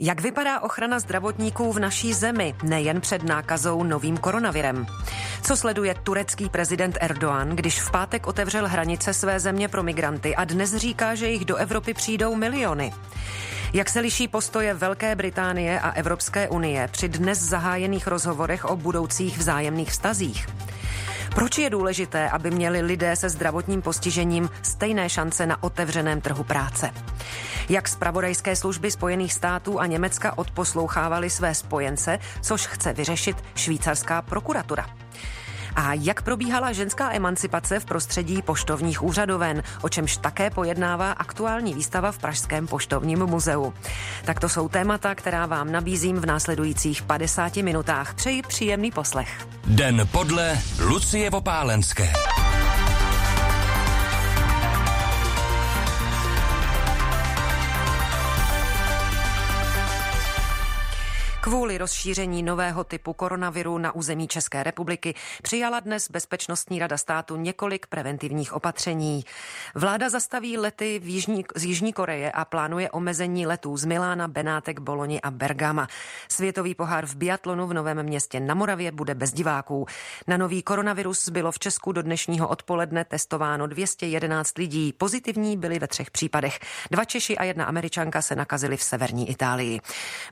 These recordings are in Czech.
Jak vypadá ochrana zdravotníků v naší zemi, nejen před nákazou novým koronavirem? Co sleduje turecký prezident Erdoğan, když v pátek otevřel hranice své země pro migranty a dnes říká, že jich do Evropy přijdou miliony? Jak se liší postoje Velké Británie a Evropské unie při dnes zahájených rozhovorech o budoucích vzájemných vztazích? Proč je důležité, aby měli lidé se zdravotním postižením stejné šance na otevřeném trhu práce? Jak zpravodajské služby Spojených států a Německa odposlouchávali své spojence, což chce vyřešit švýcarská prokuratura? A jak probíhala ženská emancipace v prostředí poštovních úřadoven, o čemž také pojednává aktuální výstava v Pražském poštovním muzeu. Tak to jsou témata, která vám nabízím v následujících 50 minutách. Přeji příjemný poslech. Den podle Lucie Vopálenské. Kvůli rozšíření nového typu koronaviru na území České republiky přijala dnes Bezpečnostní rada státu několik preventivních opatření. Vláda zastaví lety v Jižní, z Jižní Koreje a plánuje omezení letů z Milána, Benátek, Boloni a Bergama. Světový pohár v biatlonu v Novém městě na Moravě bude bez diváků. Na nový koronavirus bylo v Česku do dnešního odpoledne testováno 211 lidí. Pozitivní byli ve třech případech. Dva Češi a jedna Američanka se nakazili v severní Itálii.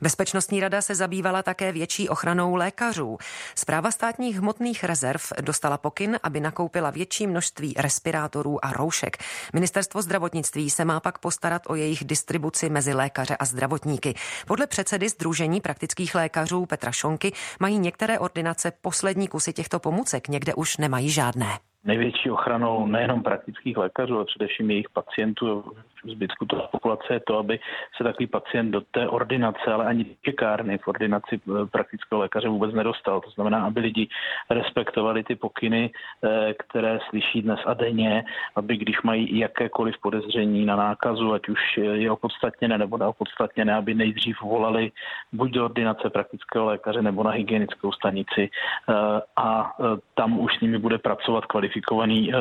Bezpečnostní rada se zabývala také větší ochranou lékařů. Zpráva státních hmotných rezerv dostala pokyn, aby nakoupila větší množství respirátorů a roušek. Ministerstvo zdravotnictví se má pak postarat o jejich distribuci mezi lékaře a zdravotníky. Podle předsedy Združení praktických lékařů Petra Šonky mají některé ordinace poslední kusy těchto pomůcek, někde už nemají žádné největší ochranou nejenom praktických lékařů, ale především jejich pacientů zbytku toho populace je to, aby se takový pacient do té ordinace, ale ani čekárny v ordinaci eh, praktického lékaře vůbec nedostal. To znamená, aby lidi respektovali ty pokyny, eh, které slyší dnes a denně, aby když mají jakékoliv podezření na nákazu, ať už je opodstatněné nebo neopodstatněné, aby nejdřív volali buď do ordinace praktického lékaře nebo na hygienickou stanici eh, a tam už s nimi bude pracovat kvalifikovaný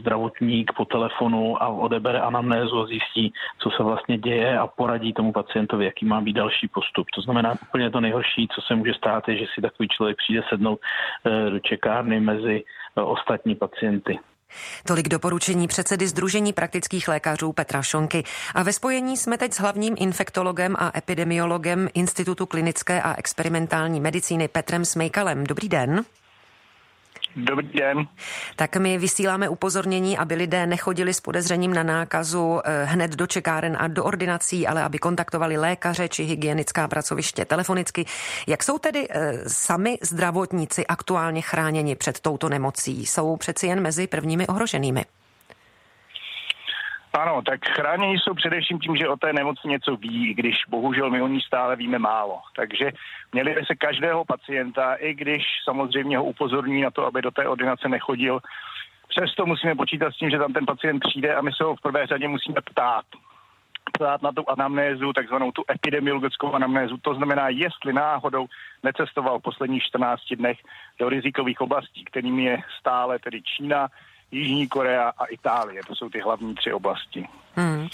zdravotník po telefonu a odebere anamnézu anamnézu zjistí, co se vlastně děje a poradí tomu pacientovi, jaký má být další postup. To znamená, úplně to nejhorší, co se může stát, je, že si takový člověk přijde sednout eh, do čekárny mezi eh, ostatní pacienty. Tolik doporučení předsedy Združení praktických lékařů Petra Šonky. A ve spojení jsme teď s hlavním infektologem a epidemiologem Institutu klinické a experimentální medicíny Petrem Smejkalem. Dobrý den. Dobrý den. Tak my vysíláme upozornění, aby lidé nechodili s podezřením na nákazu eh, hned do čekáren a do ordinací, ale aby kontaktovali lékaře či hygienická pracoviště telefonicky. Jak jsou tedy eh, sami zdravotníci aktuálně chráněni před touto nemocí? Jsou přeci jen mezi prvními ohroženými? Ano, tak chránění jsou především tím, že o té nemoci něco ví, i když bohužel my o ní stále víme málo. Takže měli by se každého pacienta, i když samozřejmě ho upozorní na to, aby do té ordinace nechodil, přesto musíme počítat s tím, že tam ten pacient přijde a my se ho v prvé řadě musíme ptát. Ptát na tu anamnézu, takzvanou tu epidemiologickou anamnézu. To znamená, jestli náhodou necestoval v posledních 14 dnech do rizikových oblastí, kterými je stále tedy Čína, Jižní Korea a Itálie. To jsou ty hlavní tři oblasti. Hmm.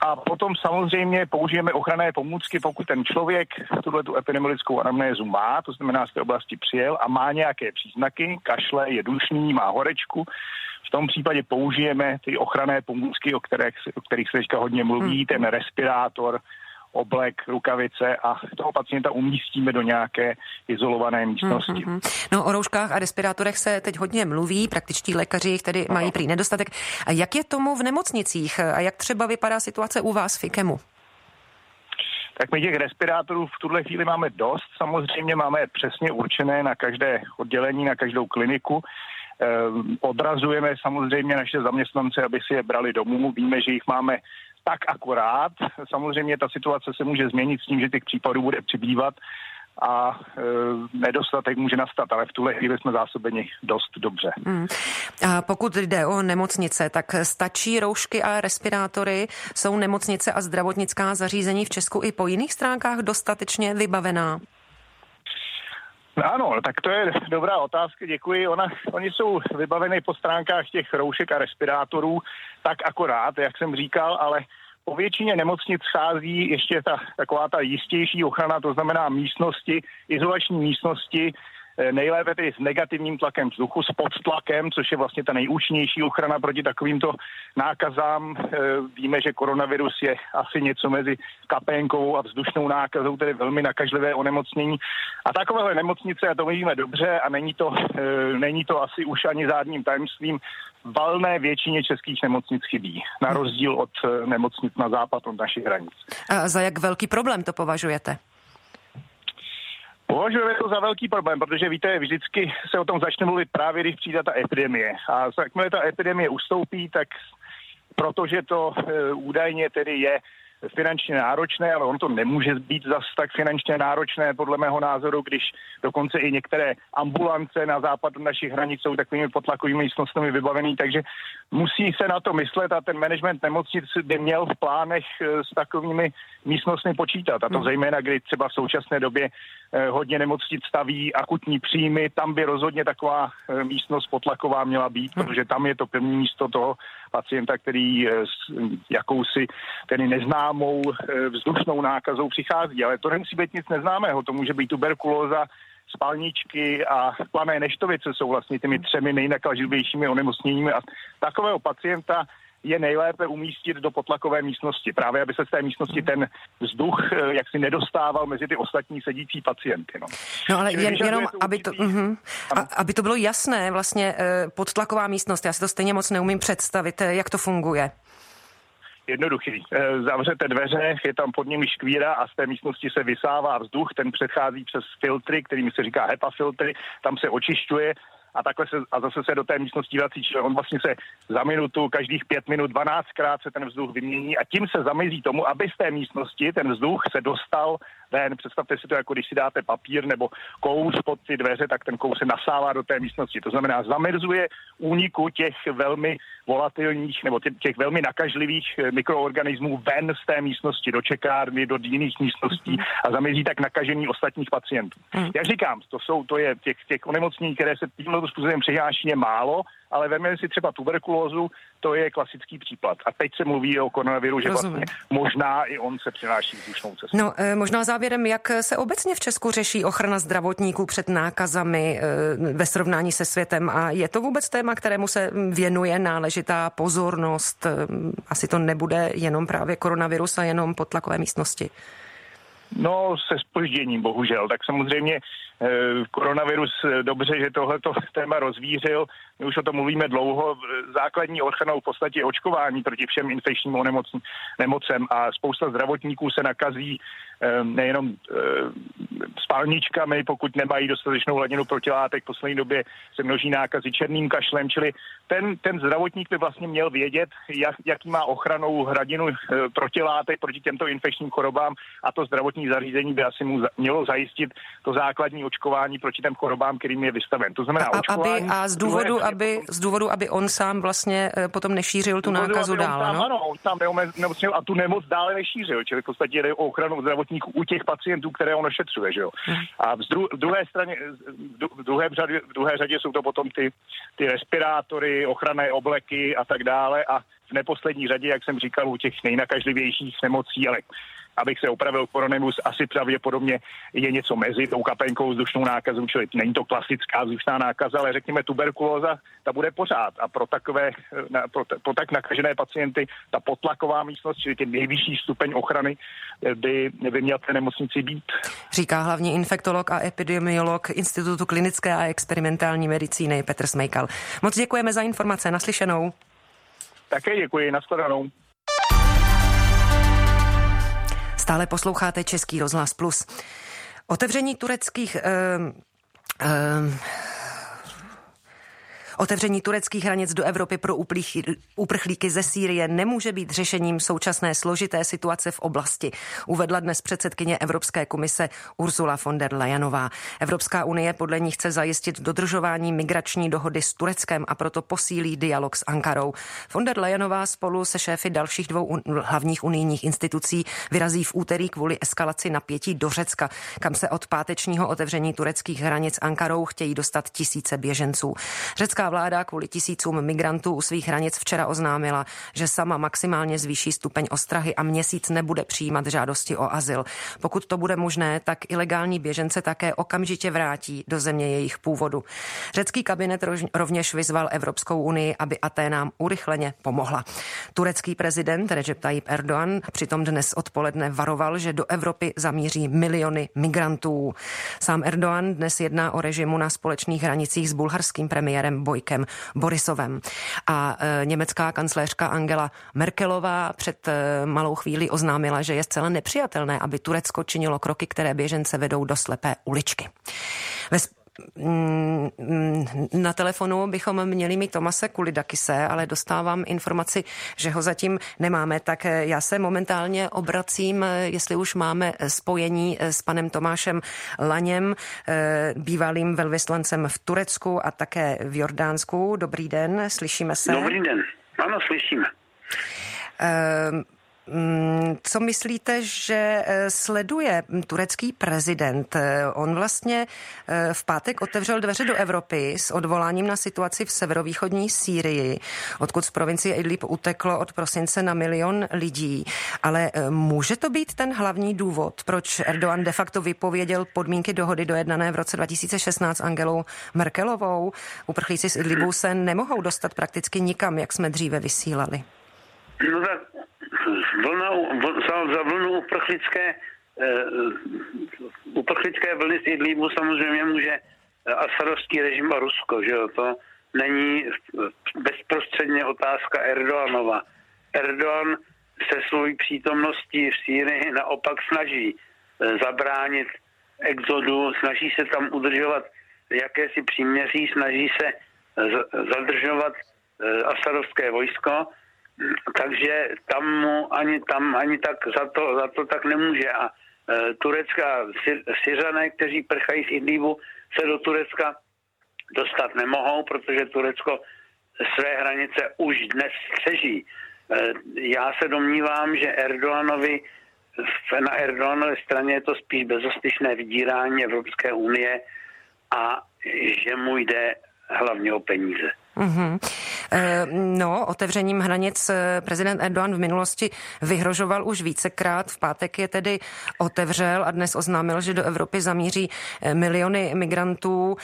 A, potom samozřejmě použijeme ochranné pomůcky, pokud ten člověk tuhle tu epidemiologickou anamnézu má, to znamená z té oblasti přijel a má nějaké příznaky, kašle, je dušný, má horečku, v tom případě použijeme ty ochranné pomůcky, o kterých, o kterých se teďka hodně mluví, hmm. ten respirátor, oblek, rukavice a toho pacienta umístíme do nějaké izolované místnosti. Mm-hmm. No o rouškách a respirátorech se teď hodně mluví, praktičtí lékaři jich tedy no. mají prý nedostatek. A jak je tomu v nemocnicích a jak třeba vypadá situace u vás v IKEMu? Tak my těch respirátorů v tuhle chvíli máme dost. Samozřejmě máme přesně určené na každé oddělení, na každou kliniku. Ehm, odrazujeme samozřejmě naše zaměstnance, aby si je brali domů. Víme, že jich máme tak akorát. Samozřejmě ta situace se může změnit s tím, že těch případů bude přibývat a e, nedostatek může nastat, ale v tuhle chvíli jsme zásobeni dost dobře. Hmm. A pokud jde o nemocnice, tak stačí roušky a respirátory? Jsou nemocnice a zdravotnická zařízení v Česku i po jiných stránkách dostatečně vybavená? No ano, tak to je dobrá otázka, děkuji. Ona, oni jsou vybaveny po stránkách těch roušek a respirátorů tak akorát, jak jsem říkal, ale po většině nemocnic schází ještě ta, taková ta jistější ochrana, to znamená místnosti, izolační místnosti, nejlépe tedy s negativním tlakem vzduchu, s podtlakem, což je vlastně ta nejúčinnější ochrana proti takovýmto nákazám. Eh, víme, že koronavirus je asi něco mezi kapénkovou a vzdušnou nákazou, tedy velmi nakažlivé onemocnění. A takovéhle nemocnice, a to vidíme dobře, a není to, eh, není to asi už ani zádním tajemstvím, valné většině českých nemocnic chybí, na rozdíl od nemocnic na západ od našich hranic. A za jak velký problém to považujete? Považujeme to za velký problém, protože víte, vždycky se o tom začne mluvit právě, když přijde ta epidemie. A jakmile ta epidemie ustoupí, tak protože to e, údajně tedy je finančně náročné, ale on to nemůže být zas tak finančně náročné, podle mého názoru, když dokonce i některé ambulance na západ našich hranic jsou takovými potlakovými místnostmi vybavený, takže musí se na to myslet a ten management nemocnic by měl v plánech eh, s takovými místnostmi počítat. A to hmm. zejména, kdy třeba v současné době eh, hodně nemocnic staví akutní příjmy, tam by rozhodně taková eh, místnost potlaková měla být, hmm. protože tam je to první místo toho pacienta, který s jakousi tedy neznámou vzdušnou nákazou přichází. Ale to nemusí být nic neznámého, to může být tuberkulóza, spalničky a plané neštovice jsou vlastně těmi třemi nejnakažlivějšími onemocněními. A takového pacienta je nejlépe umístit do potlakové místnosti, právě aby se z té místnosti ten vzduch eh, jak si nedostával mezi ty ostatní sedící pacienty. No, no ale jen, jenom, to aby, to, uh-huh, a, aby to bylo jasné, vlastně eh, podtlaková místnost, já si to stejně moc neumím představit, eh, jak to funguje jednoduchý. Eh, zavřete dveře, je tam pod nimi škvíra a z té místnosti se vysává vzduch, ten předchází přes filtry, kterými se říká HEPA filtry, tam se očišťuje a takhle se, a zase se do té místnosti vrací, čili on vlastně se za minutu, každých pět minut, dvanáctkrát se ten vzduch vymění a tím se zamezí tomu, aby z té místnosti ten vzduch se dostal ven. Představte si to, jako když si dáte papír nebo kous pod ty dveře, tak ten kous se nasává do té místnosti. To znamená, zamrzuje úniku těch velmi volatilních nebo těch, velmi nakažlivých eh, mikroorganismů ven z té místnosti do čekárny, do jiných místností a zamezí tak nakažení ostatních pacientů. Mm. Jak říkám, to jsou, to je těch, těch onemocnění, které se tímto způsobem přiháší je málo, ale vezmeme si třeba tuberkulózu, to je klasický případ. A teď se mluví o koronaviru, že Rozumím. vlastně možná i on se přináší vzdušnou cestou. No, eh, možná závěrem, jak se obecně v Česku řeší ochrana zdravotníků před nákazami eh, ve srovnání se světem a je to vůbec téma, kterému se věnuje náležitá pozornost? Eh, asi to nebude jenom právě koronavirus a jenom potlakové místnosti. No, se spožděním, bohužel. Tak samozřejmě eh, koronavirus, eh, dobře, že tohleto téma rozvířil. My už o tom mluvíme dlouho. Základní ochranou v podstatě očkování proti všem infekčním nemocem a spousta zdravotníků se nakazí nejenom ehm, spalničkami, pokud nemají dostatečnou hladinu protilátek. V poslední době se množí nákazy černým kašlem, čili ten, ten zdravotník by vlastně měl vědět, jak, jaký má ochranou hradinu eh, protilátek proti těmto infekčním chorobám a to zdravotní zařízení by asi mu mělo zajistit to základní očkování proti těm chorobám, kterým je vystaven. To znamená a, očkování. Aby, a z důvodu, aby, z důvodu, aby on sám vlastně eh, potom nešířil tu důvodu, nákazu dál, no? Ano, on sám neomocnil a tu nemoc dále nešířil, čili v podstatě jde o ochranu zdravotní zdravotníků u těch pacientů, které on ošetřuje. Že jo? Hmm. A v, dru, v druhé straně, v druhé, řadě, v druhé řadě jsou to potom ty, ty respirátory, ochranné obleky a tak dále. A v neposlední řadě, jak jsem říkal, u těch nejnakažlivějších nemocí, ale abych se opravil, koronavirus asi pravděpodobně je něco mezi tou kapenkou vzdušnou nákazou, čili není to klasická vzdušná nákaza, ale řekněme tuberkulóza, ta bude pořád a pro takové, pro, pro tak nakažené pacienty ta potlaková místnost, čili ten nejvyšší stupeň ochrany by, by měl té nemocnici být. Říká hlavní infektolog a epidemiolog Institutu klinické a experimentální medicíny Petr Smejkal. Moc děkujeme za informace, naslyšenou. Také děkuji, nashledanou. Stále posloucháte Český rozhlas Plus. Otevření tureckých um, um, Otevření tureckých hranic do Evropy pro uprchlíky ze Sýrie nemůže být řešením současné složité situace v oblasti, uvedla dnes předsedkyně Evropské komise Ursula von der Leyenová. Evropská unie podle ní chce zajistit dodržování migrační dohody s Tureckem a proto posílí dialog s Ankarou. Von der Leyenová spolu se šéfy dalších dvou hlavních unijních institucí vyrazí v úterý kvůli eskalaci napětí do Řecka, kam se od pátečního otevření tureckých hranic Ankarou chtějí dostat tisíce běženců. Řecká vláda kvůli tisícům migrantů u svých hranic včera oznámila, že sama maximálně zvýší stupeň ostrahy a měsíc nebude přijímat žádosti o azyl. Pokud to bude možné, tak ilegální běžence také okamžitě vrátí do země jejich původu. Řecký kabinet rovněž vyzval Evropskou unii, aby Aténám urychleně pomohla. Turecký prezident Recep Tayyip Erdogan přitom dnes odpoledne varoval, že do Evropy zamíří miliony migrantů. Sám Erdogan dnes jedná o režimu na společných hranicích s bulharským premiérem Bojkem Borisovem. A e, německá kancléřka Angela Merkelová před e, malou chvíli oznámila, že je zcela nepřijatelné, aby Turecko činilo kroky, které běžence vedou do slepé uličky. Ve na telefonu bychom měli mít Tomase Kulidakise, ale dostávám informaci, že ho zatím nemáme, tak já se momentálně obracím, jestli už máme spojení s panem Tomášem Laněm, eh, bývalým velvyslancem v Turecku a také v Jordánsku. Dobrý den, slyšíme se? Dobrý den, ano, slyšíme. Mm, co myslíte, že eh, sleduje turecký prezident? Eh, on vlastně eh, v pátek otevřel dveře do Evropy s odvoláním na situaci v severovýchodní Sýrii, odkud z provincie Idlib uteklo od prosince na milion lidí. Ale může to být ten hlavní důvod, proč Erdogan de facto vypověděl podmínky dohody dojednané v roce 2016 Angelou Merkelovou? Uprchlíci z Idlibu se nemohou dostat prakticky nikam, jak jsme dříve vysílali. No tak vlna, za vlnu uprchlické, eh, uprchlické vlny z Idlíbu samozřejmě může eh, Asadovský režim a Rusko, že jo, to není bezprostředně otázka Erdoganova. Erdogan se svojí přítomností v Sýrii naopak snaží eh, zabránit exodu, snaží se tam udržovat jakési příměří, snaží se zadržovat asadovské vojsko takže tam mu ani, tam ani tak za to, za to tak nemůže. A e, turecká Syřané, kteří prchají z Idlíbu, se do Turecka dostat nemohou, protože Turecko své hranice už dnes střeží. E, já se domnívám, že Erdoganovi na Erdoganové straně je to spíš bezostyšné vydírání Evropské unie a že mu jde hlavně o peníze. Mm-hmm. No, otevřením hranic eh, prezident Erdogan v minulosti vyhrožoval už vícekrát. V pátek je tedy otevřel a dnes oznámil, že do Evropy zamíří eh, miliony migrantů.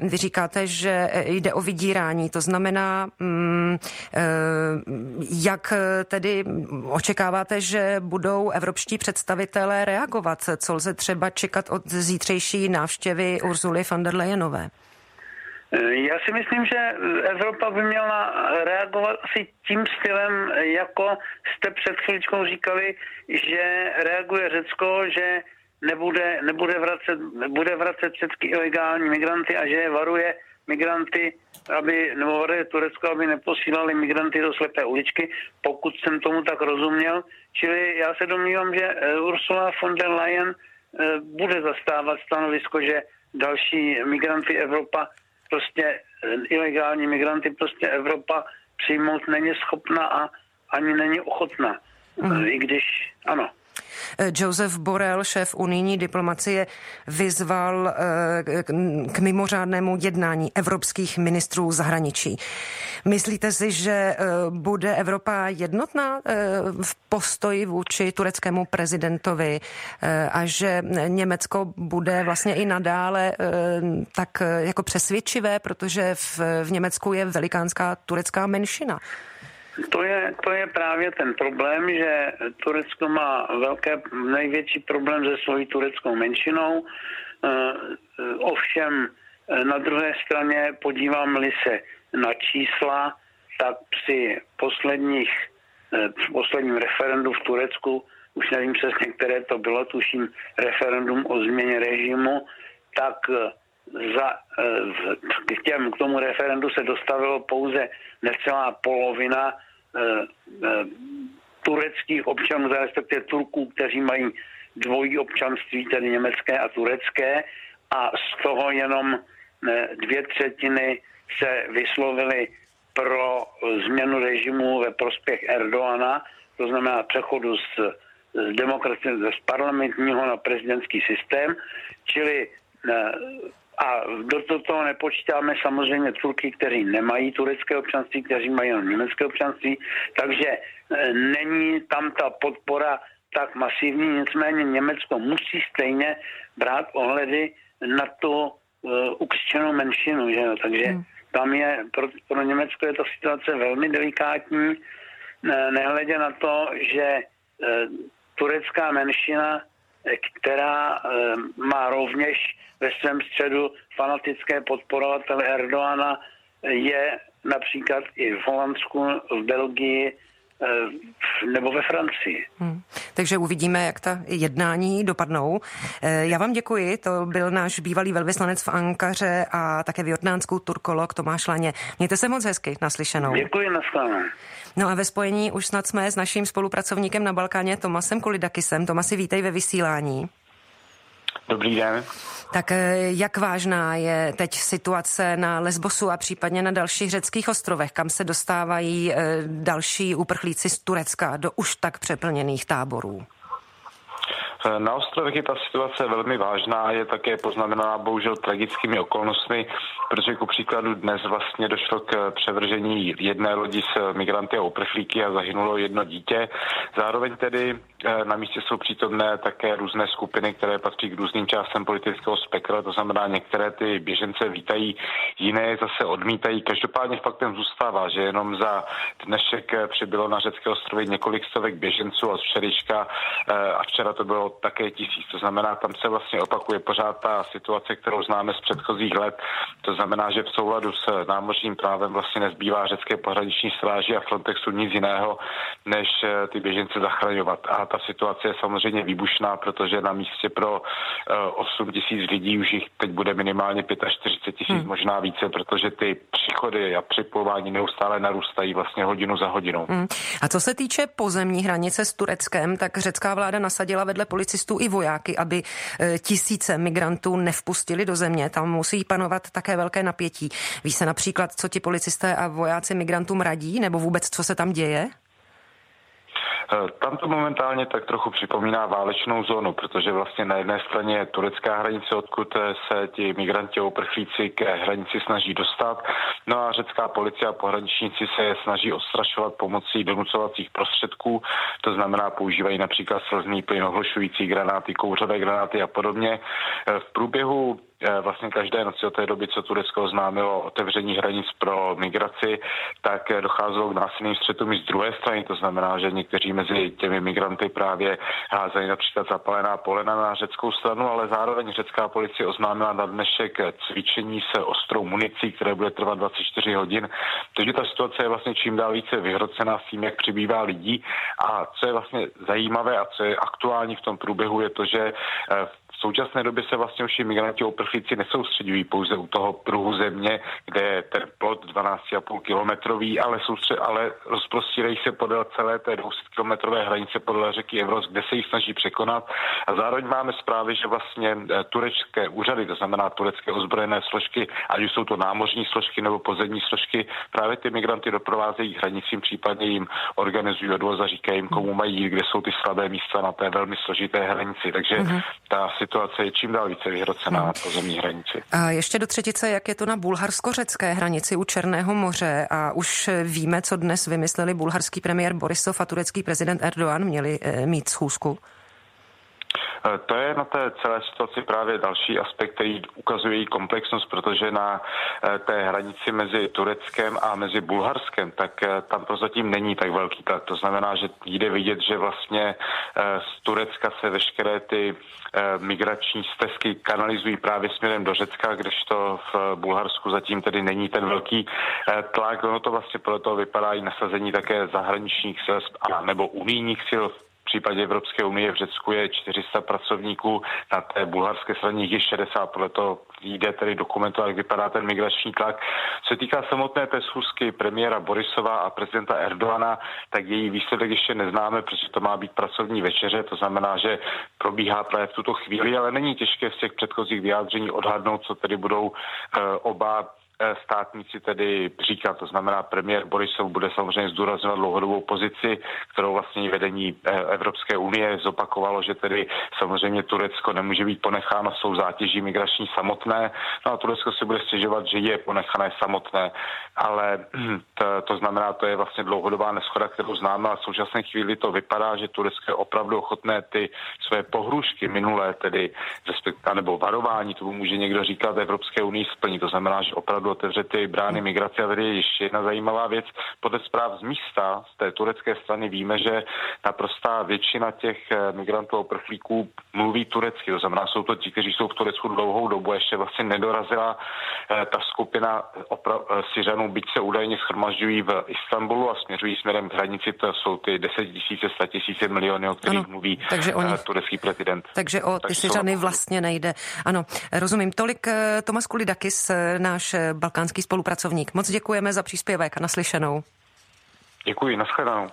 Vy říkáte, že jde o vydírání. To znamená, mm, jak tedy očekáváte, že budou evropští představitelé reagovat? Co lze třeba čekat od zítřejší návštěvy Urzuly von der Leyenové? Já si myslím, že Evropa by měla reagovat asi tím stylem, jako jste před chvíličkou říkali, že reaguje Řecko, že nebude, nebude vracet, bude vracet všechny ilegální migranty a že varuje migranty, aby, nebo varuje Turecko, aby neposílali migranty do slepé uličky, pokud jsem tomu tak rozuměl. Čili já se domnívám, že Ursula von der Leyen eh, bude zastávat stanovisko, že další migranty Evropa prostě eh, ilegální migranty prostě Evropa přijmout není schopna a ani není ochotná. Mm. I když, ano. Eh, Josef Borrell, šéf unijní diplomacie, vyzval eh, k mimořádnému jednání evropských ministrů zahraničí. Myslíte si, že eh, bude Evropa jednotná v postoji vůči tureckému prezidentovi a že Německo bude vlastně i nadále tak jako přesvědčivé, protože v, v Německu je velikánská turecká menšina? To je, to je právě ten problém, že Turecko má velké, největší problém se svojí tureckou menšinou. Eh, ovšem eh, na druhé straně podívám-li se na čísla, tak při posledních, eh, posledním referendu v Turecku, už nevím přesně, které to bylo, tuším referendum o změně režimu, tak za, k, těm, k tomu referendu se dostavilo pouze necelá polovina Eh, eh, tureckých občanů, respektive Turků, kteří mají dvojí občanství, tedy německé a turecké, a z toho jenom eh, dvě třetiny se vyslovily pro změnu režimu ve prospěch Erdoana, to znamená přechodu z, z demokracie, z parlamentního na prezidentský systém, čili A do, toho nepočítáme samozřejmě Turky, kteří nemají turecké občanství, kteří mají jenom německé občanství, takže e, není tam ta podpora tak masivní, nicméně Německo musí stejně brát ohledy na tu e, ukřičenou menšinu, že jo? takže hmm. tam je, pro, pro Německo je ta situace velmi delikátní, e, nehledě na to, že e, turecká menšina která eh, má rovněž ve svém středu fanatické podporovatele Erdoana, je například i v Holandsku, v Belgii, nebo ve Francii. Hmm. Takže uvidíme, jak ta jednání dopadnou. Eh, já vám děkuji, to byl náš bývalý velvyslanec v Ankaře a také v Jordánsku turkolog Tomáš Laně. Mějte se moc hezky, naslyšenou. Děkuji, naschledanou. No a ve spojení už snad jsme s naším spolupracovníkem na Balkáně Tomasem Kolidakisem. Tomasi, vítej ve vysílání. Dobrý den. Tak eh, jak vážná je teď situace na Lesbosu a případně na dalších řeckých ostrovech, kam se dostávají eh, další uprchlíci z Turecka do už tak přeplněných táborů? Na ostrovech je ta situace velmi vážná a je také poznamenaná bohužel tragickými okolnostmi, protože ku příkladu dnes vlastně došlo k převržení jedné lodi s migranty a uprchlíky a zahynulo jedno dítě. Zároveň tedy eh, na místě jsou přítomné také různé skupiny, které patří k různým částem politického spektra, to znamená některé ty běžence vítají, jiné zase odmítají. Každopádně faktem zůstává, že jenom za dnešek přibylo na řecké ostrovy několik stovek běženců z včerejška eh, a včera to bylo také tisíc. To znamená, tam se vlastně opakuje pořád ta situace, kterou známe z předchozích let. To znamená, že v souladu s námořním právem vlastně nezbývá řecké pohraniční stráži a Frontexu nic jiného, než eh, ty běžence zachraňovat. A ta situace je samozřejmě výbušná, protože na místě pro 8 eh, tisíc lidí už jich teď bude minimálně 45 tisíc, hmm. možná více, protože ty příchody a připojování neustále narůstají vlastně hodinu za hodinou. Hmm. A co se týče pozemní hranice s Tureckem, tak řecká vláda nasadila vedle policistů i vojáky, aby e, tisíce migrantů nevpustili do země. Tam musí panovat také velké napětí. Ví se například, co ti policisté a vojáci migrantům radí, nebo vůbec co se tam děje? Eh, tam to momentálně tak trochu připomíná válečnou zónu, protože vlastně na jedné straně je turecká hranice, odkud eh, se ti migranti a uprchlíci k hranici snaží dostat. No a řecká policie a pohraničníci se je snaží ostrašovat pomocí donucovacích prostředků, to znamená používají například slzný plyn, ohlušující granáty, kouřové granáty a podobně. Eh, v průběhu Eh, vlastně každé noci od té doby, co Turecko oznámilo otevření hranic pro migraci, tak eh, docházelo k násilným střetům i z druhé strany. To znamená, že někteří mezi těmi migranty právě házejí například zapalená polena na řeckou stranu, ale zároveň řecká policie oznámila na dnešek cvičení se ostrou municí, které bude trvat 24 hodin. Takže ta situace je vlastně čím dál více vyhrocená s tím, jak přibývá lidí. A co je vlastně zajímavé a co je aktuální v tom průběhu, je to, že v eh, v současné době se vlastně už migranti a uprchlíci nesoustředují pouze u toho pruhu země, kde je ten plot 12,5 kilometrový, ale, soustřed, ale rozprostírají se podél celé té 200 kilometrové hranice podle řeky Evros, kde se jich snaží překonat. A zároveň máme zprávy, že vlastně eh, turecké úřady, to znamená turecké ozbrojené složky, ať už jsou to námořní složky nebo pozemní složky, právě ty migranty doprovázejí hranicím, případně jim organizují odvoz a říkají jim, komu mají jít, kde jsou ty slabé místa na té velmi složité hranici. Takže mm-hmm. ta situace je čím dál více vyhrocená hmm. na pozemní hranici. A ještě do třetice, jak je to na bulharsko-řecké hranici u Černého moře a už víme, co dnes vymysleli bulharský premiér Borisov a turecký prezident Erdogan měli eh, mít schůzku? Eh, to je na té celé situaci právě další aspekt, který ukazuje její komplexnost, protože na eh, té hranici mezi Tureckem a mezi Bulharskem, tak eh, tam prozatím není tak velký tak. To znamená, že jde vidět, že vlastně z Turecka se veškeré ty migrační stezky kanalizují právě směrem do Řecka, kdežto v Bulharsku zatím tedy není ten velký tlak. Ono to vlastně proto vypadá i nasazení také zahraničních sil a nebo unijních sil v případě Evropské unie v Řecku je 400 pracovníků, na té bulharské straně je 60, podle toho jde tedy dokumentovat, jak vypadá ten migrační tlak. Co se týká samotné té schůzky premiéra Borisova a prezidenta Erdoana, tak její výsledek ještě neznáme, protože to má být pracovní večeře, to znamená, že probíhá právě v tuto chvíli, ale není těžké z těch předchozích vyjádření odhadnout, co tedy budou uh, oba Eh, státníci tedy říkat. To znamená, premiér Borisov bude samozřejmě zdůrazňovat dlouhodobou pozici, kterou vlastně vedení eh, Evropské unie zopakovalo, že tedy samozřejmě Turecko nemůže být ponecháno svou zátěží migrační samotné. No a Turecko si bude stěžovat, že je ponechané samotné, ale to, to znamená, to je vlastně dlouhodobá neschoda, kterou známe a v současné chvíli to vypadá, že Turecko je opravdu ochotné ty své pohrušky minulé, tedy nebo varování, to může někdo říkat Evropské unii splnit. To znamená, že opravdu opravdu otevře ty brány migrace. A tady je ještě jedna zajímavá věc. Podle zpráv z místa, z té turecké strany víme, že naprostá většina těch eh, migrantů a uprchlíků mluví turecky. To znamená, jsou to ti, kteří jsou v Turecku dlouhou dobu. Ještě vlastně nedorazila eh, ta skupina opra- eh, Syřanů, byť se údajně schromažďují v Istanbulu a směřují směrem k hranici. To jsou ty 10 tisíce, 100 tisíce miliony, o kterých ano, mluví takže oni, turecký prezident. Takže o ty Syřany vlastně nejde. Ano, rozumím. Tolik Tomas Kulidakis, náš balkánský spolupracovník. Moc děkujeme za příspěvek a naslyšenou. Děkuji, nashledanou.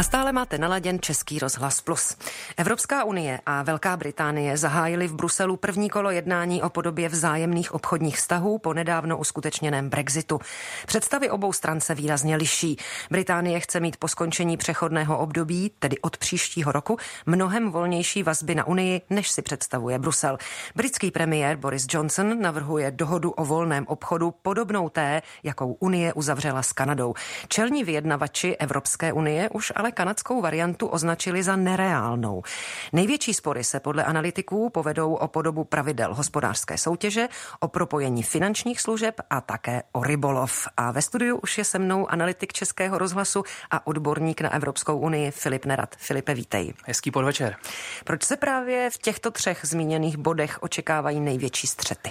A stále máte naladěn Český rozhlas Plus. Evropská unie a Velká Británie zahájily v Bruselu první kolo jednání o podobě vzájemných obchodních vztahů po nedávno uskutečněném Brexitu. Představy obou stran se výrazně liší. Británie chce mít po skončení přechodného období, tedy od příštího roku, mnohem volnější vazby na Unii, než si představuje Brusel. Britský premiér Boris Johnson navrhuje dohodu o volném obchodu podobnou té, jakou Unie uzavřela s Kanadou. Čelní vyjednavači Evropské unie už ale ale kanadskou variantu označili za nereálnou. Největší spory se podle analytiků povedou o podobu pravidel hospodářské soutěže, o propojení finančních služeb a také o rybolov. A ve studiu už je se mnou analytik Českého rozhlasu a odborník na Evropskou unii Filip Nerad. Filipe, vítej. Hezký podvečer. Proč se právě v těchto třech zmíněných bodech očekávají největší střety?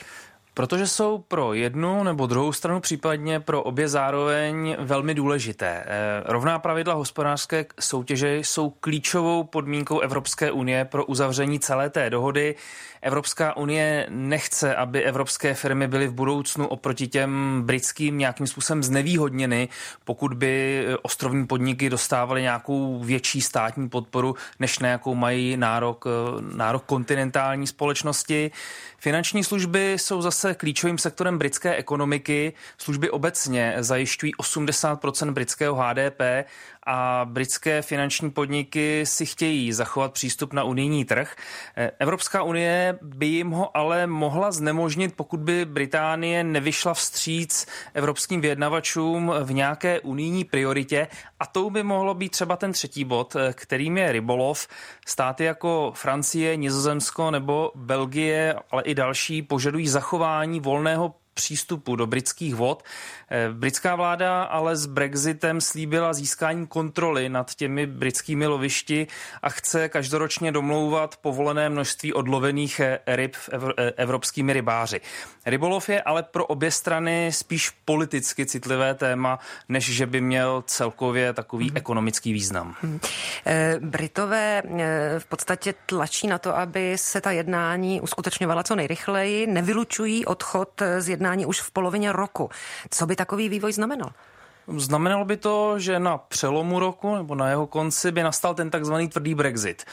Protože jsou pro jednu nebo druhou stranu, případně pro obě zároveň velmi důležité. Eh, rovná pravidla hospodářské soutěže jsou klíčovou podmínkou Evropské unie pro uzavření celé té dohody. Evropská unie nechce, aby evropské firmy byly v budoucnu oproti těm britským nějakým způsobem znevýhodněny, pokud by ostrovní podniky dostávaly nějakou větší státní podporu, než na jakou mají nárok, eh, nárok kontinentální společnosti. Finanční služby jsou zase klíčovým sektorem britské ekonomiky. Služby obecně zajišťují 80% britského HDP a britské finanční podniky si chtějí zachovat přístup na unijní trh. Eh, Evropská unie by jim ho ale mohla znemožnit, pokud by Británie nevyšla vstříc evropským vyjednavačům v nějaké unijní prioritě a tou by mohlo být třeba ten třetí bod, eh, kterým je rybolov. Státy jako Francie, Nizozemsko nebo Belgie, ale i další požadují zachování volného přístupu do britských vod. Eh, britská vláda ale s Brexitem slíbila získání kontroly nad těmi britskými lovišti a chce každoročně domlouvat povolené množství odlovených eh, ryb eh, evropskými rybáři. Rybolov je ale pro obě strany spíš politicky citlivé téma, než že by měl celkově takový hmm. ekonomický význam. Hmm. Britové v podstatě tlačí na to, aby se ta jednání uskutečňovala co nejrychleji, nevylučují odchod z jednání už v polovině roku. Co by takový vývoj znamenal? Znamenalo by to, že na přelomu roku nebo na jeho konci by nastal ten takzvaný tvrdý Brexit.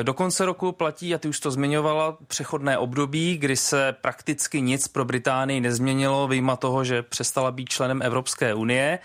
E, do konce roku platí, a ty už to zmiňovala, přechodné období, kdy se prakticky nic pro Británii nezměnilo, vyjma toho, že přestala být členem Evropské unie.